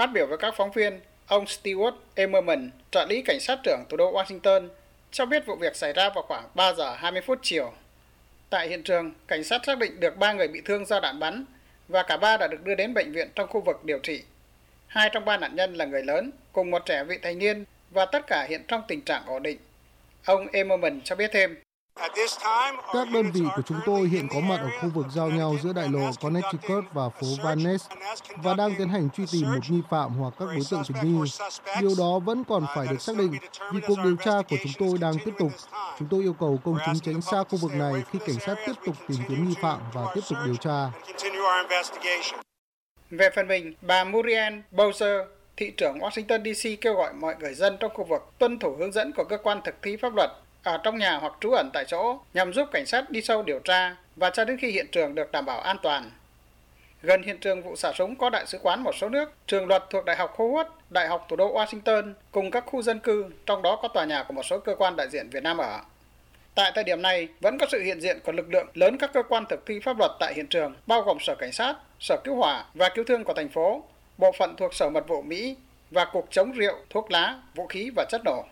Phát biểu với các phóng viên, ông Stewart Emmerman, trợ lý cảnh sát trưởng thủ đô Washington, cho biết vụ việc xảy ra vào khoảng 3 giờ 20 phút chiều. Tại hiện trường, cảnh sát xác định được 3 người bị thương do đạn bắn và cả ba đã được đưa đến bệnh viện trong khu vực điều trị. Hai trong ba nạn nhân là người lớn, cùng một trẻ vị thành niên và tất cả hiện trong tình trạng ổn định. Ông Emmerman cho biết thêm. Các đơn vị của chúng tôi hiện có mặt ở khu vực giao nhau giữa đại lộ Connecticut và phố Van Ness và đang tiến hành truy tìm một nghi phạm hoặc các đối tượng tình nghi. Điều đó vẫn còn phải được xác định vì cuộc điều tra của chúng tôi đang tiếp tục. Chúng tôi yêu cầu công chúng tránh xa khu vực này khi cảnh sát tiếp tục tìm kiếm nghi phạm và tiếp tục điều tra. Về phần mình, bà Muriel Bowser, thị trưởng Washington DC kêu gọi mọi người dân trong khu vực tuân thủ hướng dẫn của cơ quan thực thi pháp luật ở trong nhà hoặc trú ẩn tại chỗ nhằm giúp cảnh sát đi sâu điều tra và cho đến khi hiện trường được đảm bảo an toàn. Gần hiện trường vụ xả súng có đại sứ quán một số nước, trường luật thuộc Đại học Howard, Đại học thủ đô Washington cùng các khu dân cư, trong đó có tòa nhà của một số cơ quan đại diện Việt Nam ở. Tại thời điểm này, vẫn có sự hiện diện của lực lượng lớn các cơ quan thực thi pháp luật tại hiện trường, bao gồm Sở Cảnh sát, Sở Cứu hỏa và Cứu thương của thành phố, bộ phận thuộc Sở Mật vụ Mỹ và Cục chống rượu, thuốc lá, vũ khí và chất nổ.